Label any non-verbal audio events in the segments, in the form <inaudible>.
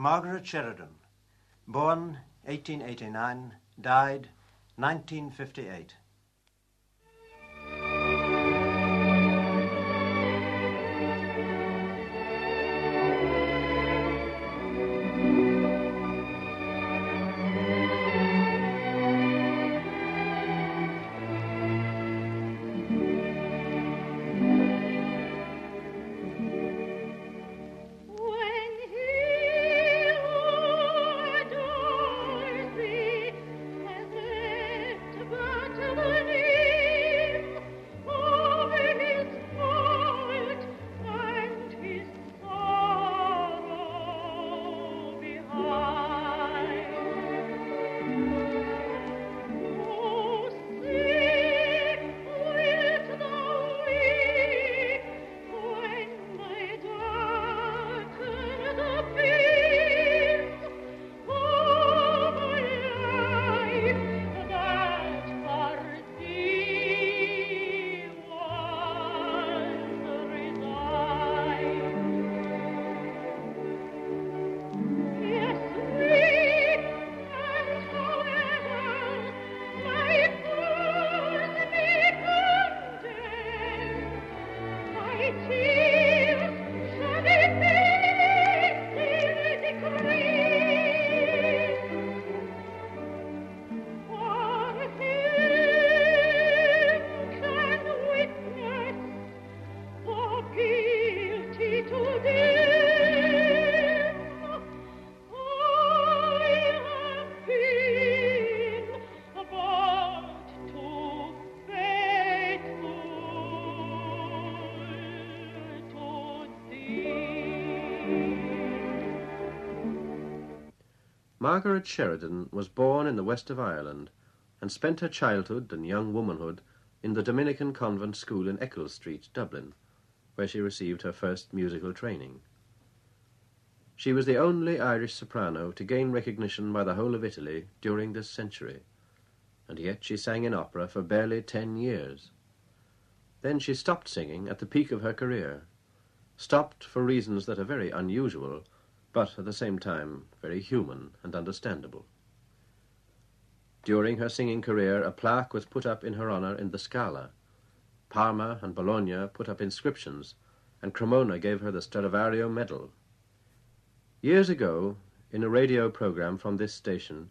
Margaret Sheridan, born 1889, died 1958. Margaret Sheridan was born in the west of Ireland and spent her childhood and young womanhood in the Dominican convent school in Eccles Street, Dublin, where she received her first musical training. She was the only Irish soprano to gain recognition by the whole of Italy during this century, and yet she sang in opera for barely ten years. Then she stopped singing at the peak of her career, stopped for reasons that are very unusual but at the same time very human and understandable. During her singing career, a plaque was put up in her honor in the Scala. Parma and Bologna put up inscriptions, and Cremona gave her the Stradivario Medal. Years ago, in a radio program from this station,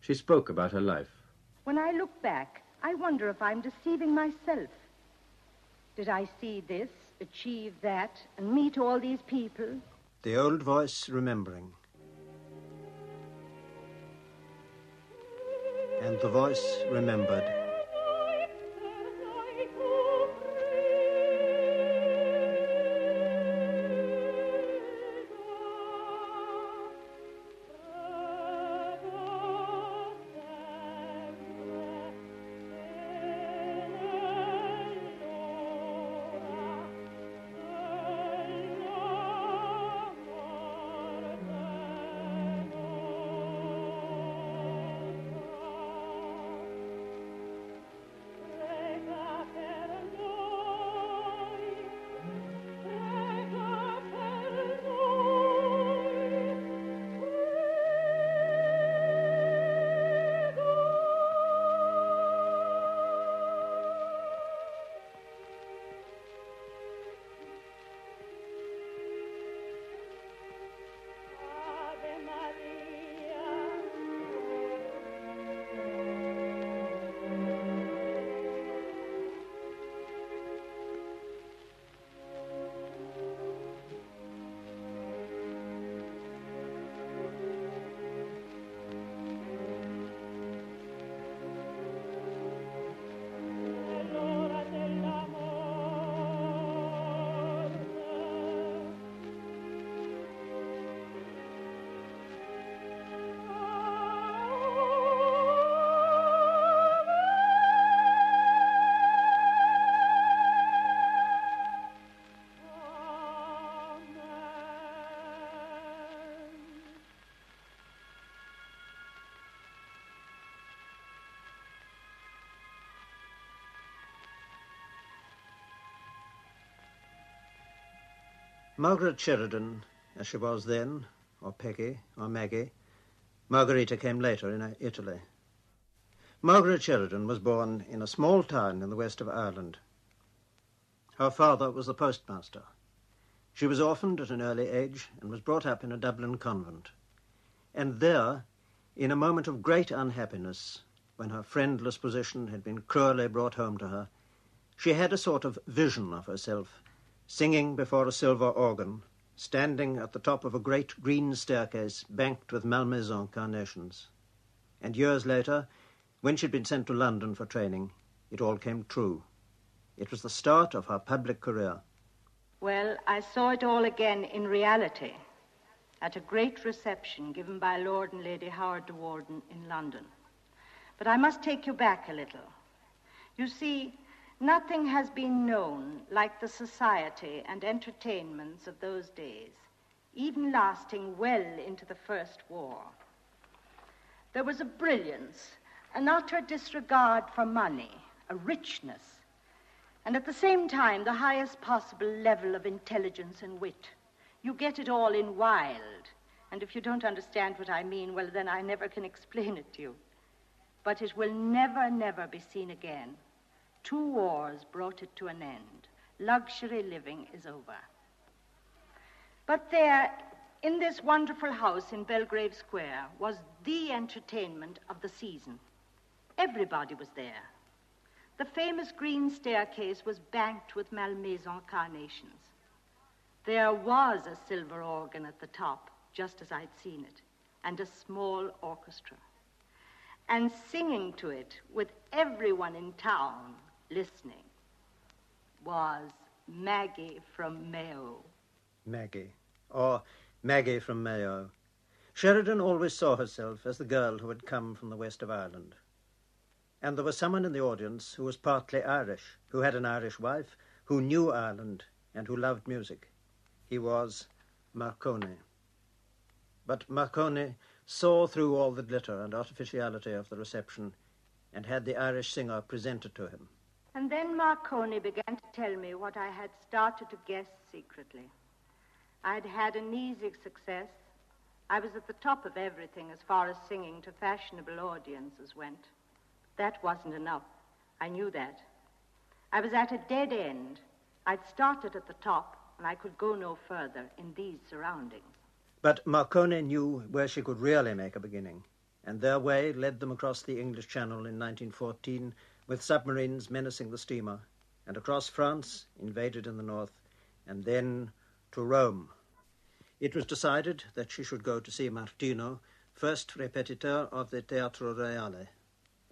she spoke about her life. When I look back, I wonder if I'm deceiving myself. Did I see this, achieve that, and meet all these people? The old voice remembering. And the voice remembered. Margaret Sheridan, as she was then, or Peggy, or Maggie. Margarita came later in uh, Italy. Margaret Sheridan was born in a small town in the west of Ireland. Her father was the postmaster. She was orphaned at an early age and was brought up in a Dublin convent. And there, in a moment of great unhappiness, when her friendless position had been cruelly brought home to her, she had a sort of vision of herself, singing before a silver organ, standing at the top of a great green staircase banked with Malmaison carnations. And years later, when she'd been sent to London for training, it all came true. It was the start of her public career. Well, I saw it all again in reality at a great reception given by Lord and Lady Howard de Walden in London. But I must take you back a little. You see, nothing has been known like the society and entertainments of those days, even lasting well into the First War. There was a brilliance, an utter disregard for money, a richness, and at the same time the highest possible level of intelligence and wit. You get it all in Wilde, and if you don't understand what I mean, well, then I never can explain it to you but it will never, never be seen again. Two wars brought it to an end. Luxury living is over. But there, in this wonderful house in Belgrave Square, was the entertainment of the season. Everybody was there. The famous green staircase was banked with Malmaison carnations. There was a silver organ at the top, just as I'd seen it, and a small orchestra and singing to it with everyone in town listening was Maggie from Mayo. Maggie, or Maggie from Mayo. Sheridan always saw herself as the girl who had come from the west of Ireland. And there was someone in the audience who was partly Irish, who had an Irish wife, who knew Ireland, and who loved music. He was Marconi. But Marconi saw through all the glitter and artificiality of the reception and had the Irish singer presented to him. And then Marconi began to tell me what I had started to guess secretly. I'd had an easy success. I was at the top of everything as far as singing to fashionable audiences went. That wasn't enough. I knew that. I was at a dead end. I'd started at the top, and I could go no further in these surroundings. But Marconi knew where she could really make a beginning, and their way led them across the English Channel in 1914 with submarines menacing the steamer, and across France, invaded in the north, and then to Rome. It was decided that she should go to see Martino, first repetiteur of the Teatro Reale,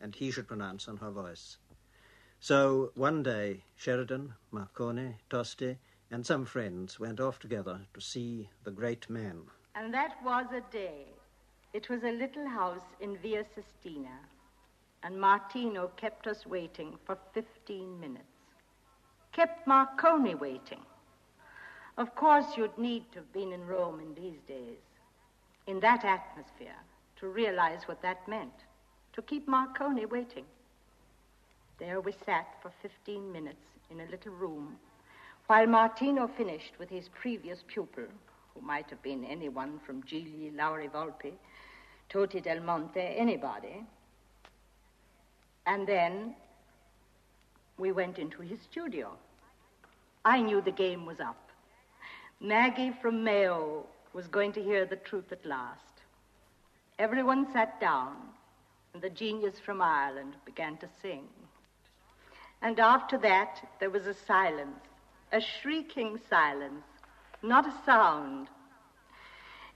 and he should pronounce on her voice. So one day, Sheridan, Marconi, Tosti, and some friends went off together to see the great man. And that was a day. It was a little house in Via Sistina, and Martino kept us waiting for 15 minutes. Kept Marconi waiting. Of course, you'd need to have been in Rome in these days, in that atmosphere, to realize what that meant, to keep Marconi waiting. There we sat for 15 minutes in a little room while Martino finished with his previous pupil, who might have been anyone from Gigli, Lauri Volpi, Toti Dal Monte, anybody. And then we went into his studio. I knew the game was up. Maggie from Mayo was going to hear the truth at last. Everyone sat down, and the genius from Ireland began to sing. And after that, there was a silence, a shrieking silence not a sound.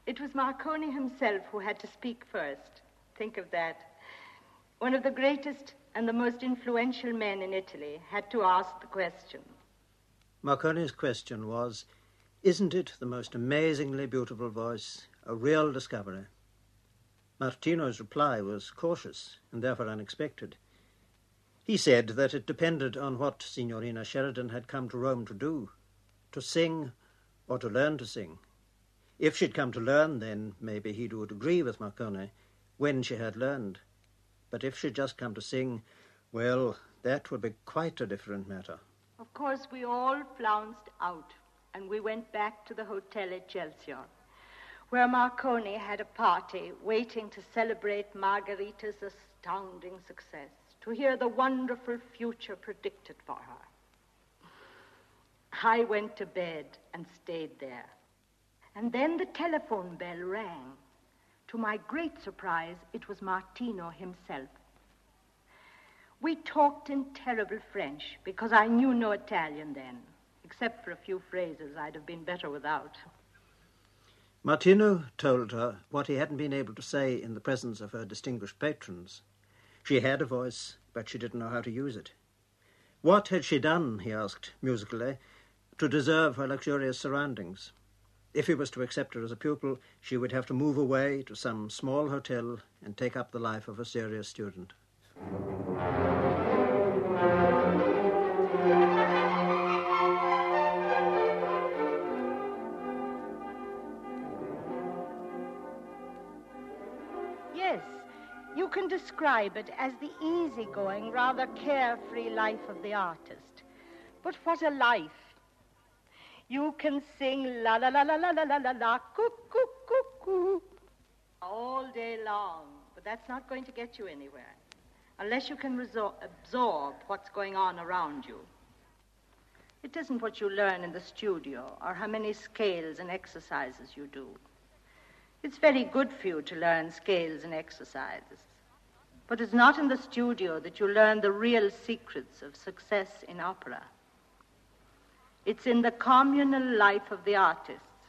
It was Marconi himself who had to speak first. Think of that. One of the greatest and the most influential men in Italy had to ask the question. Marconi's question was Isn't it the most amazingly beautiful voice, a real discovery? Martino's reply was cautious and therefore unexpected. He said that it depended on what Signorina Sheridan had come to Rome to do to sing or to learn to sing. If she'd come to learn, then maybe he would agree with Marconi when she had learned. But if she'd just come to sing, well, that would be quite a different matter. Of course, we all flounced out, and we went back to the Hotel at Excelsior, where Marconi had a party waiting to celebrate Margarita's astounding success, to hear the wonderful future predicted for her. I went to bed and stayed there. And then the telephone bell rang. To my great surprise, it was Martino himself. We talked in terrible French because I knew no Italian then, except for a few phrases I'd have been better without. Martino told her what he hadn't been able to say in the presence of her distinguished patrons. She had a voice, but she didn't know how to use it. What had she done, he asked musically, to deserve her luxurious surroundings? If he was to accept her as a pupil, she would have to move away to some small hotel and take up the life of a serious student. Yes, you can describe it as the easygoing, rather carefree life of the artist. But what a life! You can sing la la la la la la la la la coo coo coo coo all day long, but that's not going to get you anywhere unless you can resor- absorb what's going on around you. It isn't what you learn in the studio or how many scales and exercises you do. It's very good for you to learn scales and exercises. But it's not in the studio that you learn the real secrets of success in opera. It's in the communal life of the artists,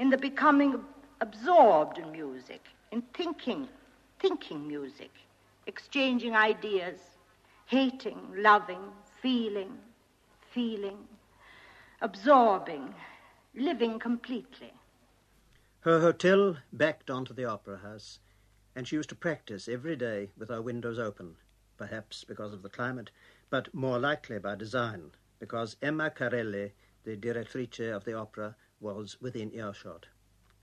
in the becoming absorbed in music, in thinking, thinking music, exchanging ideas, hating, loving, feeling, feeling, absorbing, living completely. Her hotel backed onto the opera house, and she used to practice every day with her windows open, perhaps because of the climate, but more likely by design, because Emma Carelli, the directrice of the opera, was within earshot.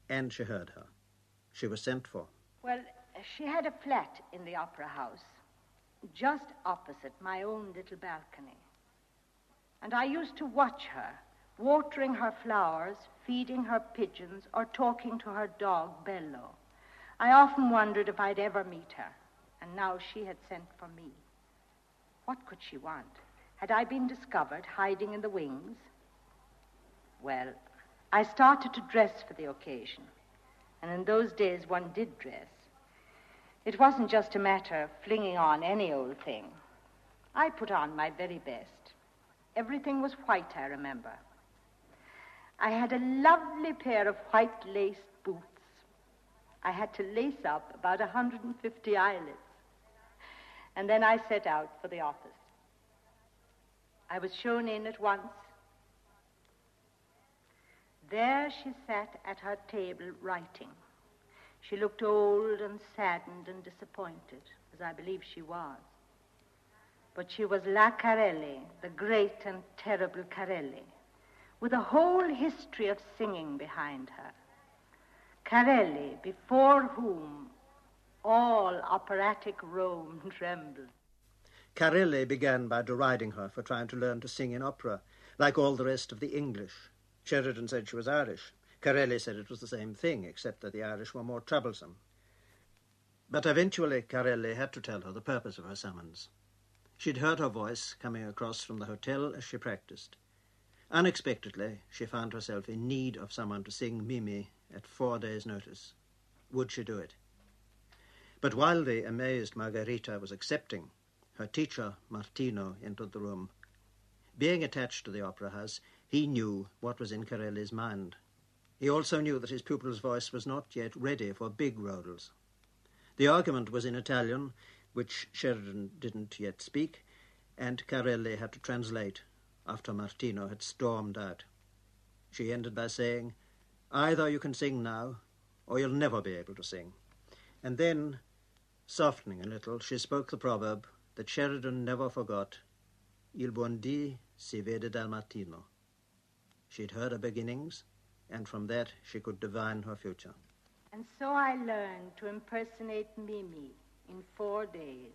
And she heard her. She was sent for. Well, she had a flat in the opera house, just opposite my own little balcony. And I used to watch her, watering her flowers, feeding her pigeons, or talking to her dog, Bello. I often wondered if I'd ever meet her, and now she had sent for me. What could she want? Had I been discovered hiding in the wings? Well, I started to dress for the occasion, and in those days one did dress. It wasn't just a matter of flinging on any old thing. I put on my very best. Everything was white, I remember. I had a lovely pair of white laced boots. I had to lace up about 150 eyelets. And then I set out for the office. I was shown in at once. There she sat at her table writing. She looked old and saddened and disappointed, as I believe she was. But she was La Carelli, the great and terrible Carelli, with a whole history of singing behind her. Carelli, before whom all operatic Rome <laughs> trembled. Carelli began by deriding her for trying to learn to sing in opera, like all the rest of the English. Sheridan said she was Irish. Carelli said it was the same thing, except that the Irish were more troublesome. But eventually Carelli had to tell her the purpose of her summons. She'd heard her voice coming across from the hotel as she practiced. Unexpectedly, she found herself in need of someone to sing Mimi at four days' notice. Would she do it? But while the amazed Margarita was accepting, her teacher, Martino, entered the room. Being attached to the opera house, he knew what was in Carelli's mind. He also knew that his pupil's voice was not yet ready for big roles. The argument was in Italian, which Sheridan didn't yet speak, and Carelli had to translate after Martino had stormed out. She ended by saying, Either you can sing now, or you'll never be able to sing. And then, softening a little, she spoke the proverb Sheridan never forgot Il buon dì si vede dal mattino. She'd heard her beginnings, and from that she could divine her future. And so I learned to impersonate Mimi in four days.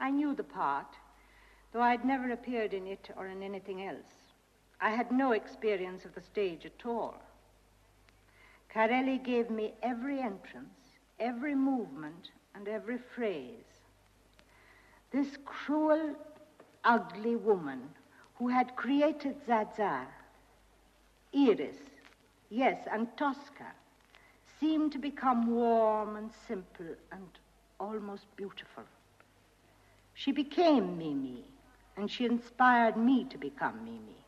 I knew the part, though I'd never appeared in it or in anything else. I had no experience of the stage at all. Carelli gave me every entrance, every movement, and every phrase. This cruel, ugly woman who had created Zaza, Iris, yes, and Tosca, seemed to become warm and simple and almost beautiful. She became Mimi, and she inspired me to become Mimi.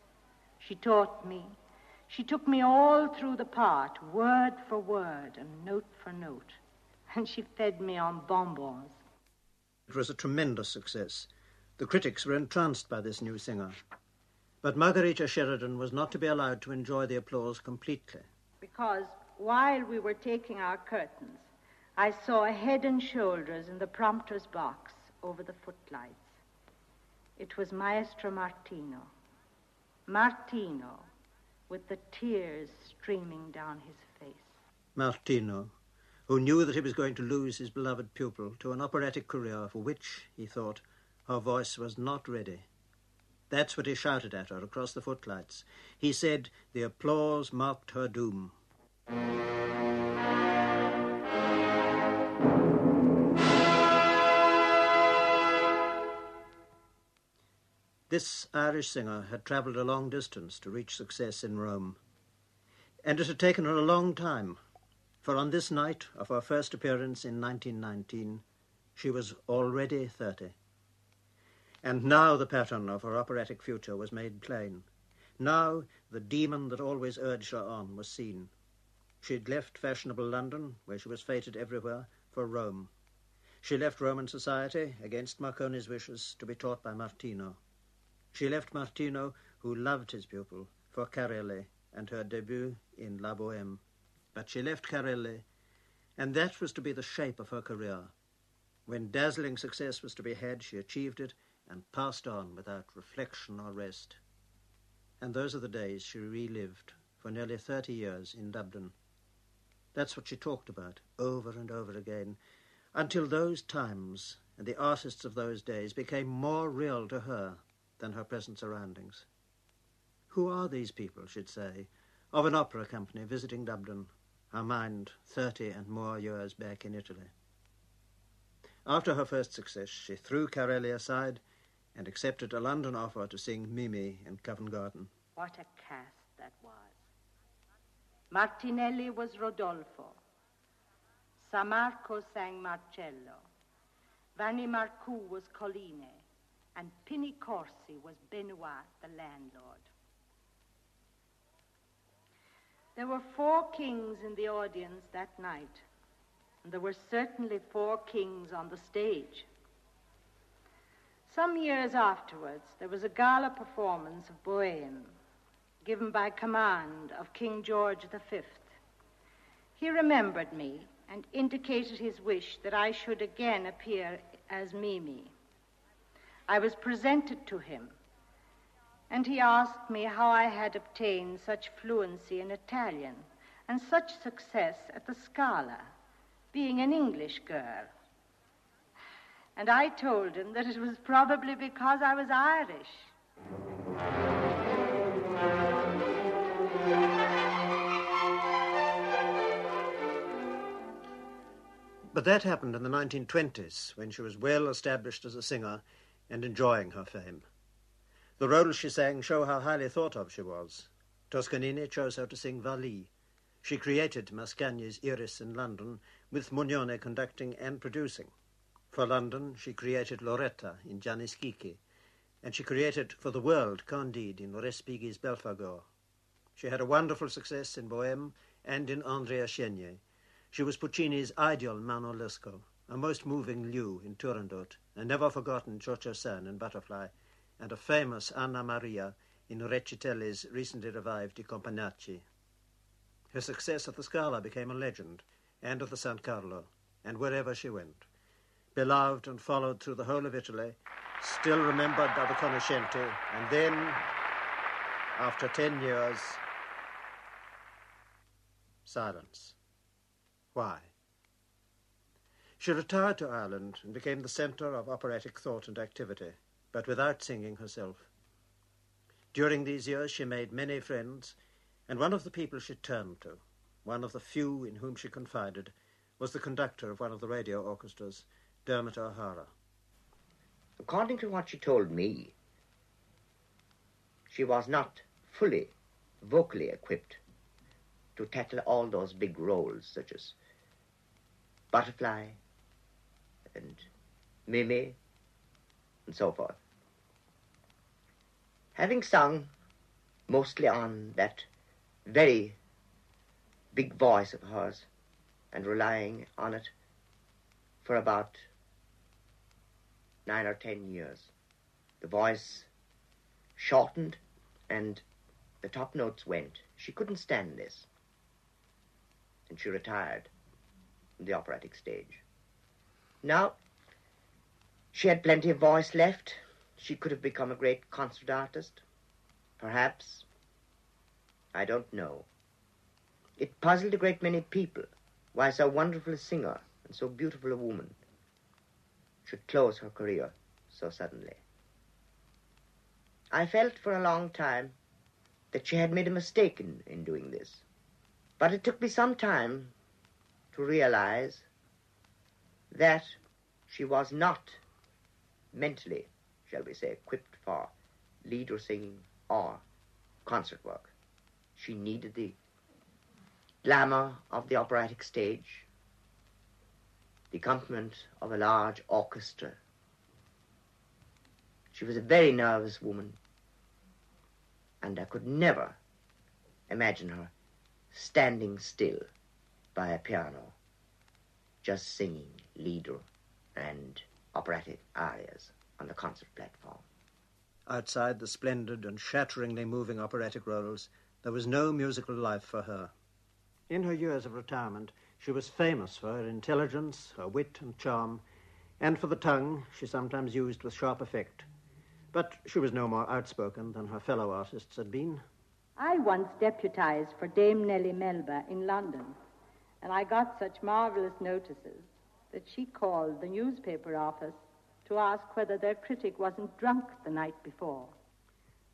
She taught me. She took me all through the part, word for word and note for note, and she fed me on bonbons. It was a tremendous success. The critics were entranced by this new singer. But Margarita Sheridan was not to be allowed to enjoy the applause completely. Because while we were taking our curtains, I saw a head and shoulders in the prompter's box over the footlights. It was Maestro Martino. Martino, with the tears streaming down his face. Martino, who knew that he was going to lose his beloved pupil to an operatic career for which, he thought, her voice was not ready. That's what he shouted at her across the footlights. He said the applause marked her doom. This Irish singer had travelled a long distance to reach success in Rome. And it had taken her a long time, for on this night of her first appearance in 1919, she was already 30. And now the pattern of her operatic future was made plain. Now the demon that always urged her on was seen. She had left fashionable London, where she was feted everywhere, for Rome. She left Roman society, against Marconi's wishes, to be taught by Martino. She left Martino, who loved his pupil, for Carelli and her debut in La Boheme. But she left Carelli, and that was to be the shape of her career. When dazzling success was to be had, she achieved it and passed on without reflection or rest. And those are the days she relived for nearly 30 years in Dublin. That's what she talked about over and over again, until those times and the artists of those days became more real to her than her present surroundings. Who are these people, she'd say, of an opera company visiting Dublin, her mind thirty and more years back in Italy? After her first success, she threw Carelli aside and accepted a London offer to sing Mimi in Covent Garden. What a cast that was. Martinelli was Rodolfo. Sammarco sang Marcello. Vanni Marcoux was Colline and Pini Corsi was Benoit, the landlord. There were four kings in the audience that night, and there were certainly four kings on the stage. Some years afterwards, there was a gala performance of Bohème, given by command of King George V. He remembered me and indicated his wish that I should again appear as Mimi. I was presented to him, and he asked me how I had obtained such fluency in Italian and such success at the Scala, being an English girl. And I told him that it was probably because I was Irish. But that happened in the 1920s, when she was well established as a singer and enjoying her fame. The roles she sang show how highly thought of she was. Toscanini chose her to sing Wally. She created Mascagni's Iris in London, with Mugnone conducting and producing. For London, she created Lauretta in Gianni and she created for the world Candide in Respighi's Belfagor. She had a wonderful success in Bohème and in Andrea Chenier. She was Puccini's ideal Manon Lescaut a most moving Liu in Turandot, a never forgotten Cio-Cio-San in Butterfly, and a famous Anna Maria in Riccitelli's recently revived I Compagnacci. Her success at the Scala became a legend, and at the San Carlo, and wherever she went. Beloved and followed through the whole of Italy, still remembered by the conoscenti, and then, after ten years, silence. Why? She retired to Ireland and became the centre of operatic thought and activity, but without singing herself. During these years, she made many friends, and one of the people she turned to one of the few in whom she confided, was the conductor of one of the radio orchestras, Dermot O'Hara. According to what she told me, she was not fully vocally equipped to tackle all those big roles such as Butterfly and Mimi and so forth. Having sung mostly on that very big voice of hers and relying on it for about nine or ten years. The voice shortened and the top notes went. She couldn't stand this. And she retired from the operatic stage. Now, she had plenty of voice left. She could have become a great concert artist. Perhaps. I don't know. It puzzled a great many people why so wonderful a singer and so beautiful a woman should close her career so suddenly. I felt for a long time that she had made a mistake in, in doing this. But it took me some time to realize that she was not mentally, shall we say, equipped for lieder singing or concert work. She needed the glamour of the operatic stage, the accompaniment of a large orchestra. She was a very nervous woman, and I could never imagine her standing still by a piano, just singing lieder and operatic arias on the concert platform. Outside the splendid and shatteringly moving operatic roles, there was no musical life for her. In her years of retirement, she was famous for her intelligence, her wit and charm, and for the tongue she sometimes used with sharp effect. But she was no more outspoken than her fellow artists had been. I once deputized for Dame Nellie Melba in London, and I got such marvelous notices that she called the newspaper office to ask whether their critic wasn't drunk the night before.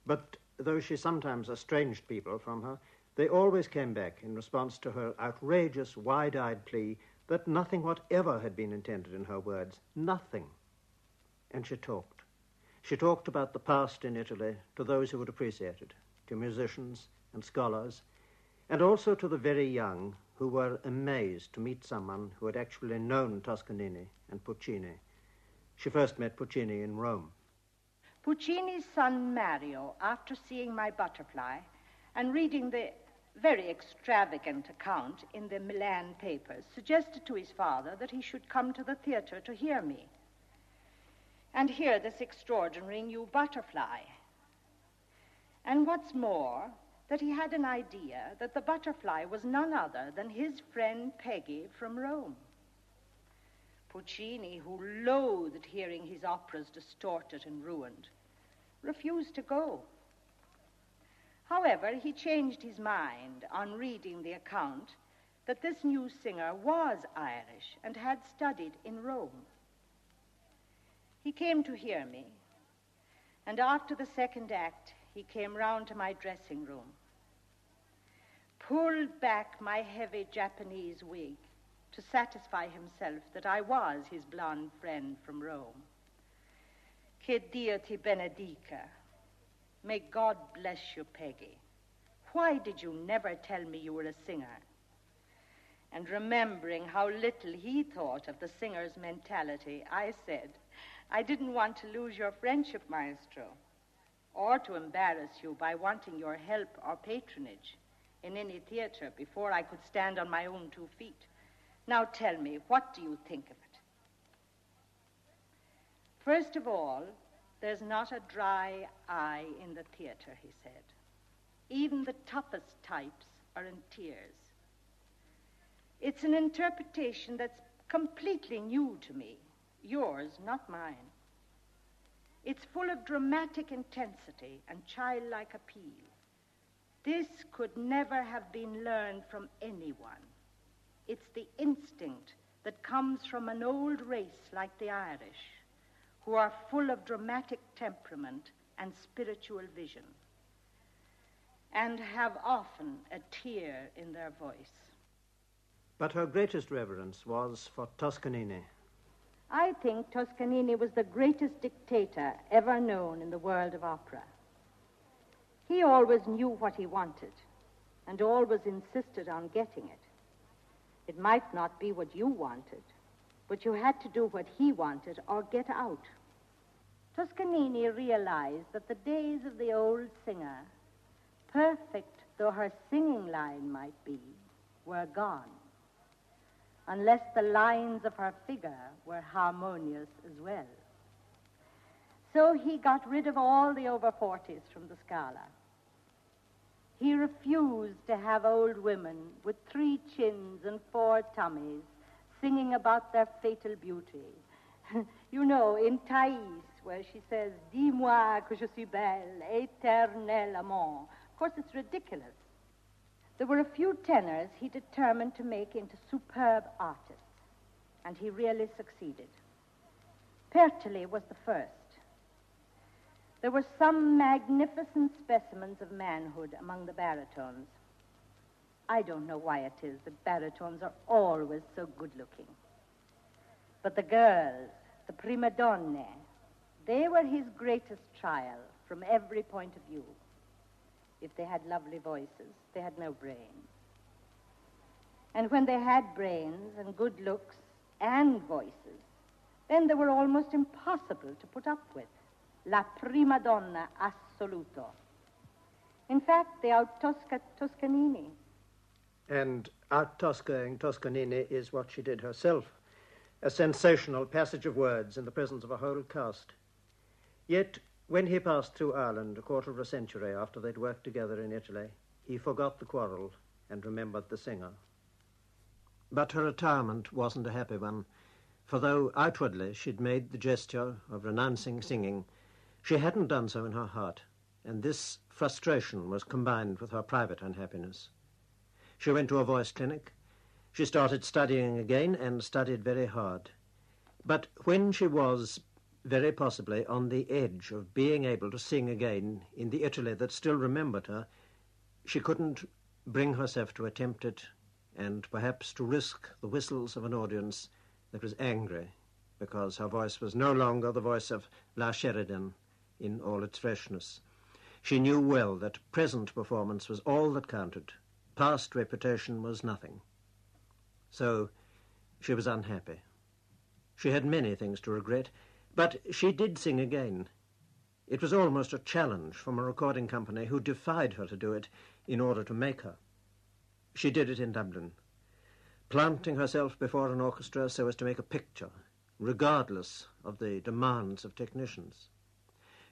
But though she sometimes estranged people from her, they always came back in response to her outrageous, wide eyed plea that nothing whatever had been intended in her words. Nothing. And she talked. She talked about the past in Italy to those who would appreciate it, to musicians and scholars, and also to the very young who were amazed to meet someone who had actually known Toscanini and Puccini. She first met Puccini in Rome. Puccini's son Mario, after seeing my butterfly and reading the very extravagant account in the Milan papers, suggested to his father that he should come to the theater to hear me and hear this extraordinary new butterfly. And what's more, that he had an idea that the butterfly was none other than his friend Peggy from Rome. Puccini, who loathed hearing his operas distorted and ruined, refused to go. However, he changed his mind on reading the account that this new singer was Irish and had studied in Rome. He came to hear me, and after the second act, he came round to my dressing room, pulled back my heavy Japanese wig to satisfy himself that I was his blonde friend from Rome. Che Dio ti benedica, May God bless you, Peggy. Why did you never tell me you were a singer? And remembering how little he thought of the singer's mentality, I said, I didn't want to lose your friendship, Maestro, or to embarrass you by wanting your help or patronage in any theater before I could stand on my own two feet. Now tell me, what do you think of it? First of all, there's not a dry eye in the theater, he said. Even the toughest types are in tears. It's an interpretation that's completely new to me. Yours, not mine. It's full of dramatic intensity and childlike appeal. This could never have been learned from anyone. It's the instinct that comes from an old race like the Irish who are full of dramatic temperament and spiritual vision, and have often a tear in their voice. But her greatest reverence was for Toscanini. I think Toscanini was the greatest dictator ever known in the world of opera. He always knew what he wanted and always insisted on getting it. It might not be what you wanted, but you had to do what he wanted or get out. Toscanini realized that the days of the old singer, perfect though her singing line might be, were gone, unless the lines of her figure were harmonious as well. So he got rid of all the over 40s from the Scala. He refused to have old women with three chins and four tummies singing about their fatal beauty. <laughs> you know, in Thais, where she says, Dis-moi que je suis belle, éternel amant. Of course, it's ridiculous. There were a few tenors he determined to make into superb artists, and he really succeeded. Pertile was the first. There were some magnificent specimens of manhood among the baritones. I don't know why it is that baritones are always so good looking. But the girls, the prima donne, they were his greatest trial from every point of view. If they had lovely voices, they had no brains. And when they had brains and good looks and voices, then they were almost impossible to put up with. La prima donna assoluto. In fact, they out-Tosca Toscanini. And out-Toscaing Toscanini is what she did herself. A sensational passage of words in the presence of a whole cast. Yet, when he passed through Ireland a quarter of a century after they'd worked together in Italy, he forgot the quarrel and remembered the singer. But her retirement wasn't a happy one, for though outwardly she'd made the gesture of renouncing singing, she hadn't done so in her heart, and this frustration was combined with her private unhappiness. She went to a voice clinic. She started studying again and studied very hard. But when she was very possibly on the edge of being able to sing again in the Italy that still remembered her, she couldn't bring herself to attempt it and perhaps to risk the whistles of an audience that was angry because her voice was no longer the voice of La Sheridan in all its freshness. She knew well that present performance was all that counted. Past reputation was nothing. So she was unhappy. She had many things to regret, but she did sing again. It was almost a challenge from a recording company who defied her to do it in order to make her. She did it in Dublin, planting herself before an orchestra so as to make a picture, regardless of the demands of technicians.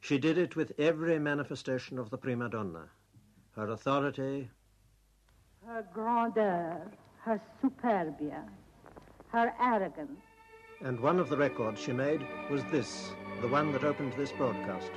She did it with every manifestation of the prima donna, her authority, her grandeur, her superbia, her arrogance, and one of the records she made was this, the one that opened this broadcast.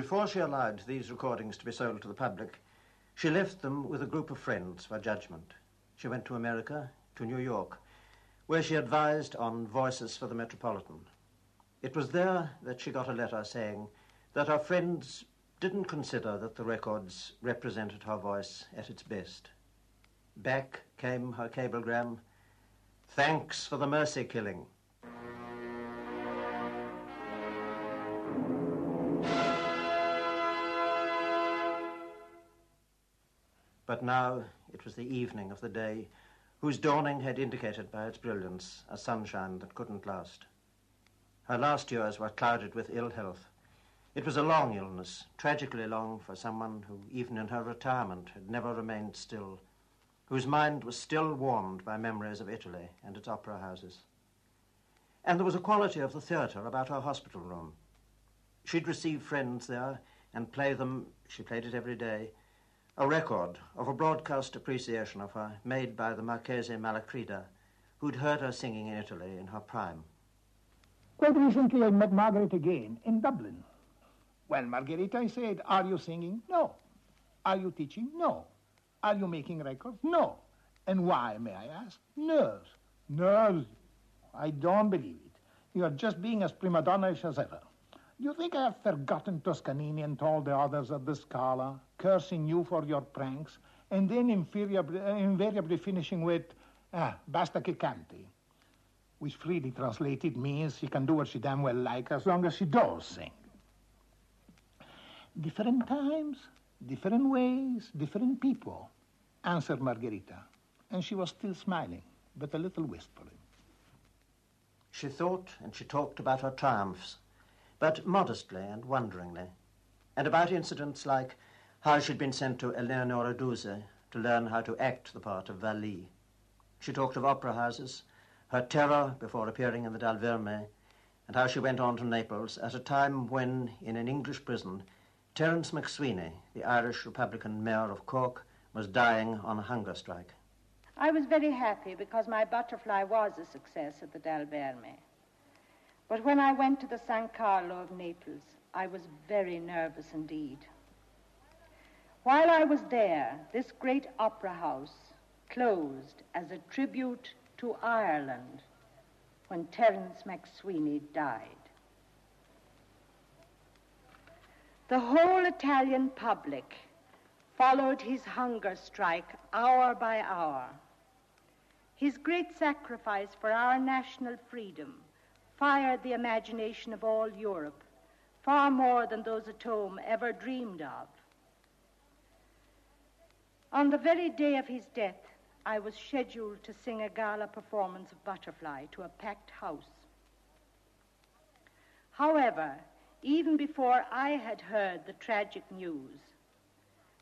Before she allowed these recordings to be sold to the public, she left them with a group of friends for judgment. She went to America, to New York, where she advised on Voices for the Metropolitan. It was there that she got a letter saying that her friends didn't consider that the records represented her voice at its best. Back came her cablegram Thanks for the mercy killing. But now it was the evening of the day whose dawning had indicated by its brilliance a sunshine that couldn't last. Her last years were clouded with ill health. It was a long illness, tragically long for someone who, even in her retirement, had never remained still, whose mind was still warmed by memories of Italy and its opera houses. And there was a quality of the theatre about her hospital room. She'd receive friends there and play them, she played it every day, a record of a broadcast appreciation of her made by the Marchese Malacrida, who'd heard her singing in Italy in her prime. Quite recently, I met Margaret again in Dublin. Well, Margherita, I said, are you singing? No. Are you teaching? No. Are you making records? No. And why, may I ask? Nerves. Nerves. I don't believe it. You are just being as prima donna-ish as ever. You think I have forgotten Toscanini and all the others of the Scala, cursing you for your pranks, and then invariably, invariably finishing with, ah, basta che canti, which freely translated means she can do what she damn well like as long as she does sing. Different times, different ways, different people, answered Margherita, and she was still smiling, but a little wistfully. She thought and she talked about her triumphs but modestly and wonderingly, and about incidents like how she'd been sent to Eleonora Duse to learn how to act the part of Wally. She talked of opera houses, her terror before appearing in the Dal Verme, and how she went on to Naples at a time when, in an English prison, Terence MacSwiney, the Irish Republican mayor of Cork, was dying on a hunger strike. I was very happy because my butterfly was a success at the Dal Verme. But when I went to the San Carlo of Naples, I was very nervous indeed. While I was there, this great opera house closed as a tribute to Ireland when Terence MacSwiney died. The whole Italian public followed his hunger strike hour by hour. His great sacrifice for our national freedom fired the imagination of all Europe far more than those at home ever dreamed of. On the very day of his death, I was scheduled to sing a gala performance of Butterfly to a packed house. However, even before I had heard the tragic news,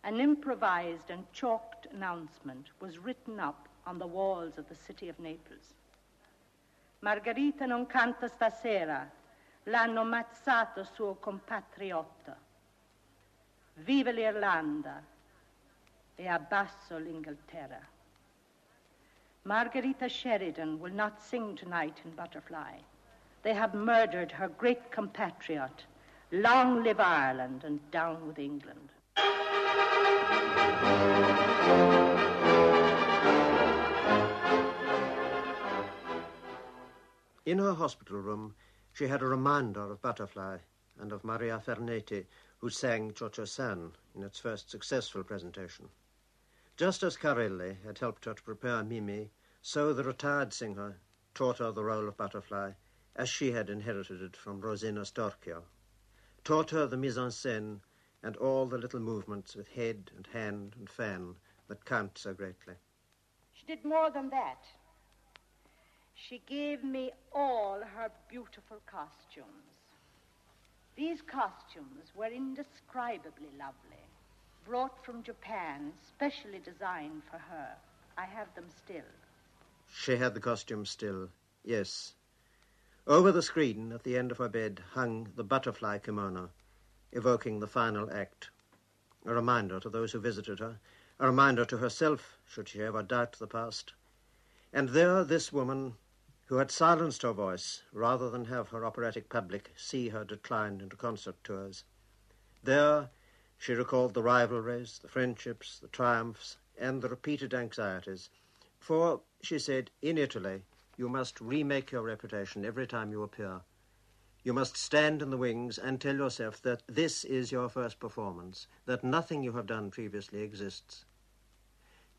an improvised and chalked announcement was written up on the walls of the city of Naples. Margherita non canta stasera, l'hanno ammazzato suo compatriota. Vive l'Irlanda e abbasso l'Inghilterra. Margarita Sheridan will not sing tonight in Butterfly. They have murdered her great compatriot. Long live Ireland and down with England. In her hospital room, she had a reminder of Butterfly and of Maria Farneti, who sang Cio-Cio-San in its first successful presentation. Just as Carelli had helped her to prepare Mimi, so the retired singer taught her the role of Butterfly as she had inherited it from Rosina Storchio, taught her the mise en scène and all the little movements with head and hand and fan that count so greatly. She did more than that. She gave me all her beautiful costumes. These costumes were indescribably lovely, brought from Japan, specially designed for her. I have them still. She had the costumes still, yes. Over the screen at the end of her bed hung the butterfly kimono, evoking the final act. A reminder to those who visited her, a reminder to herself, should she ever doubt the past. And there, this woman, who had silenced her voice rather than have her operatic public see her decline into concert tours, There, she recalled the rivalries, the friendships, the triumphs, and the repeated anxieties. For, she said, in Italy, you must remake your reputation every time you appear. You must stand in the wings and tell yourself that this is your first performance, that nothing you have done previously exists.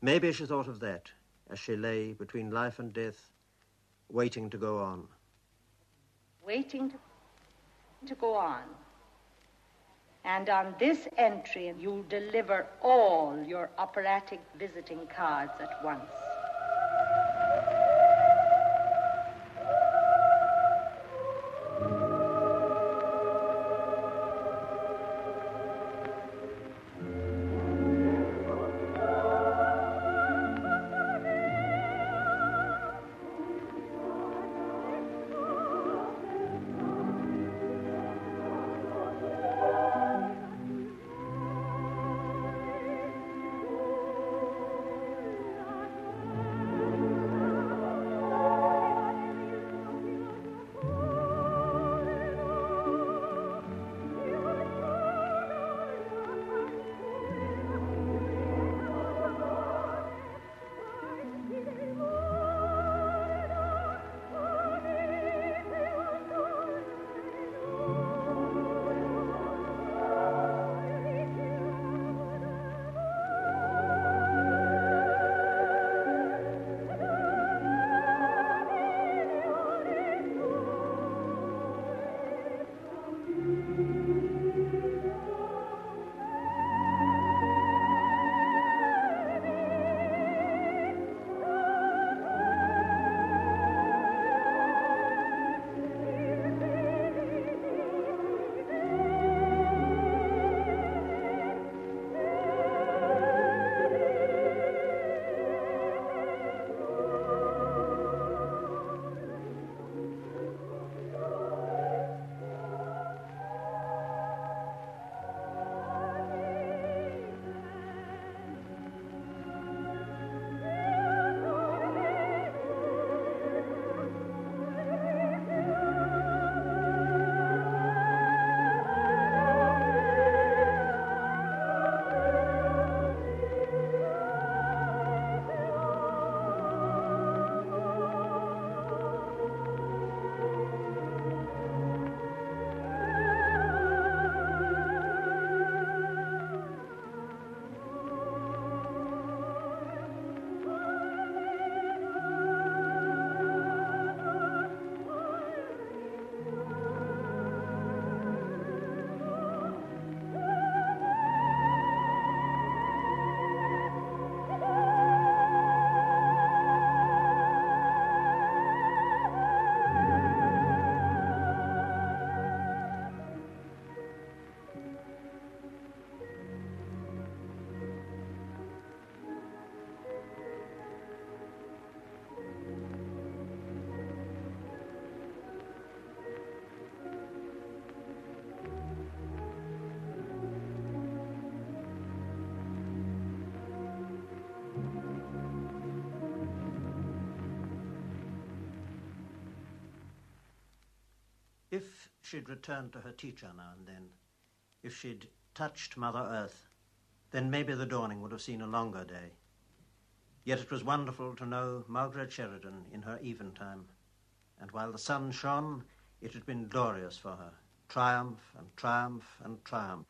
Maybe she thought of that as she lay between life and death, waiting to go on. Waiting to, to go on. And on this entry, you'll deliver all your operatic visiting cards at once. She'd returned to her teacher now and then, if she'd touched Mother Earth, then maybe the dawning would have seen a longer day. Yet it was wonderful to know Margaret Sheridan in her eventime, and while the sun shone, it had been glorious for her. Triumph and triumph and triumph.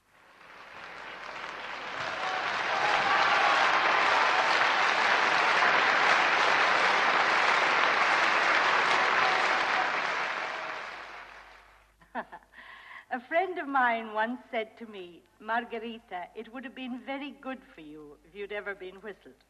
A friend of mine once said to me, Margarita, it would have been very good for you if you'd ever been whistled.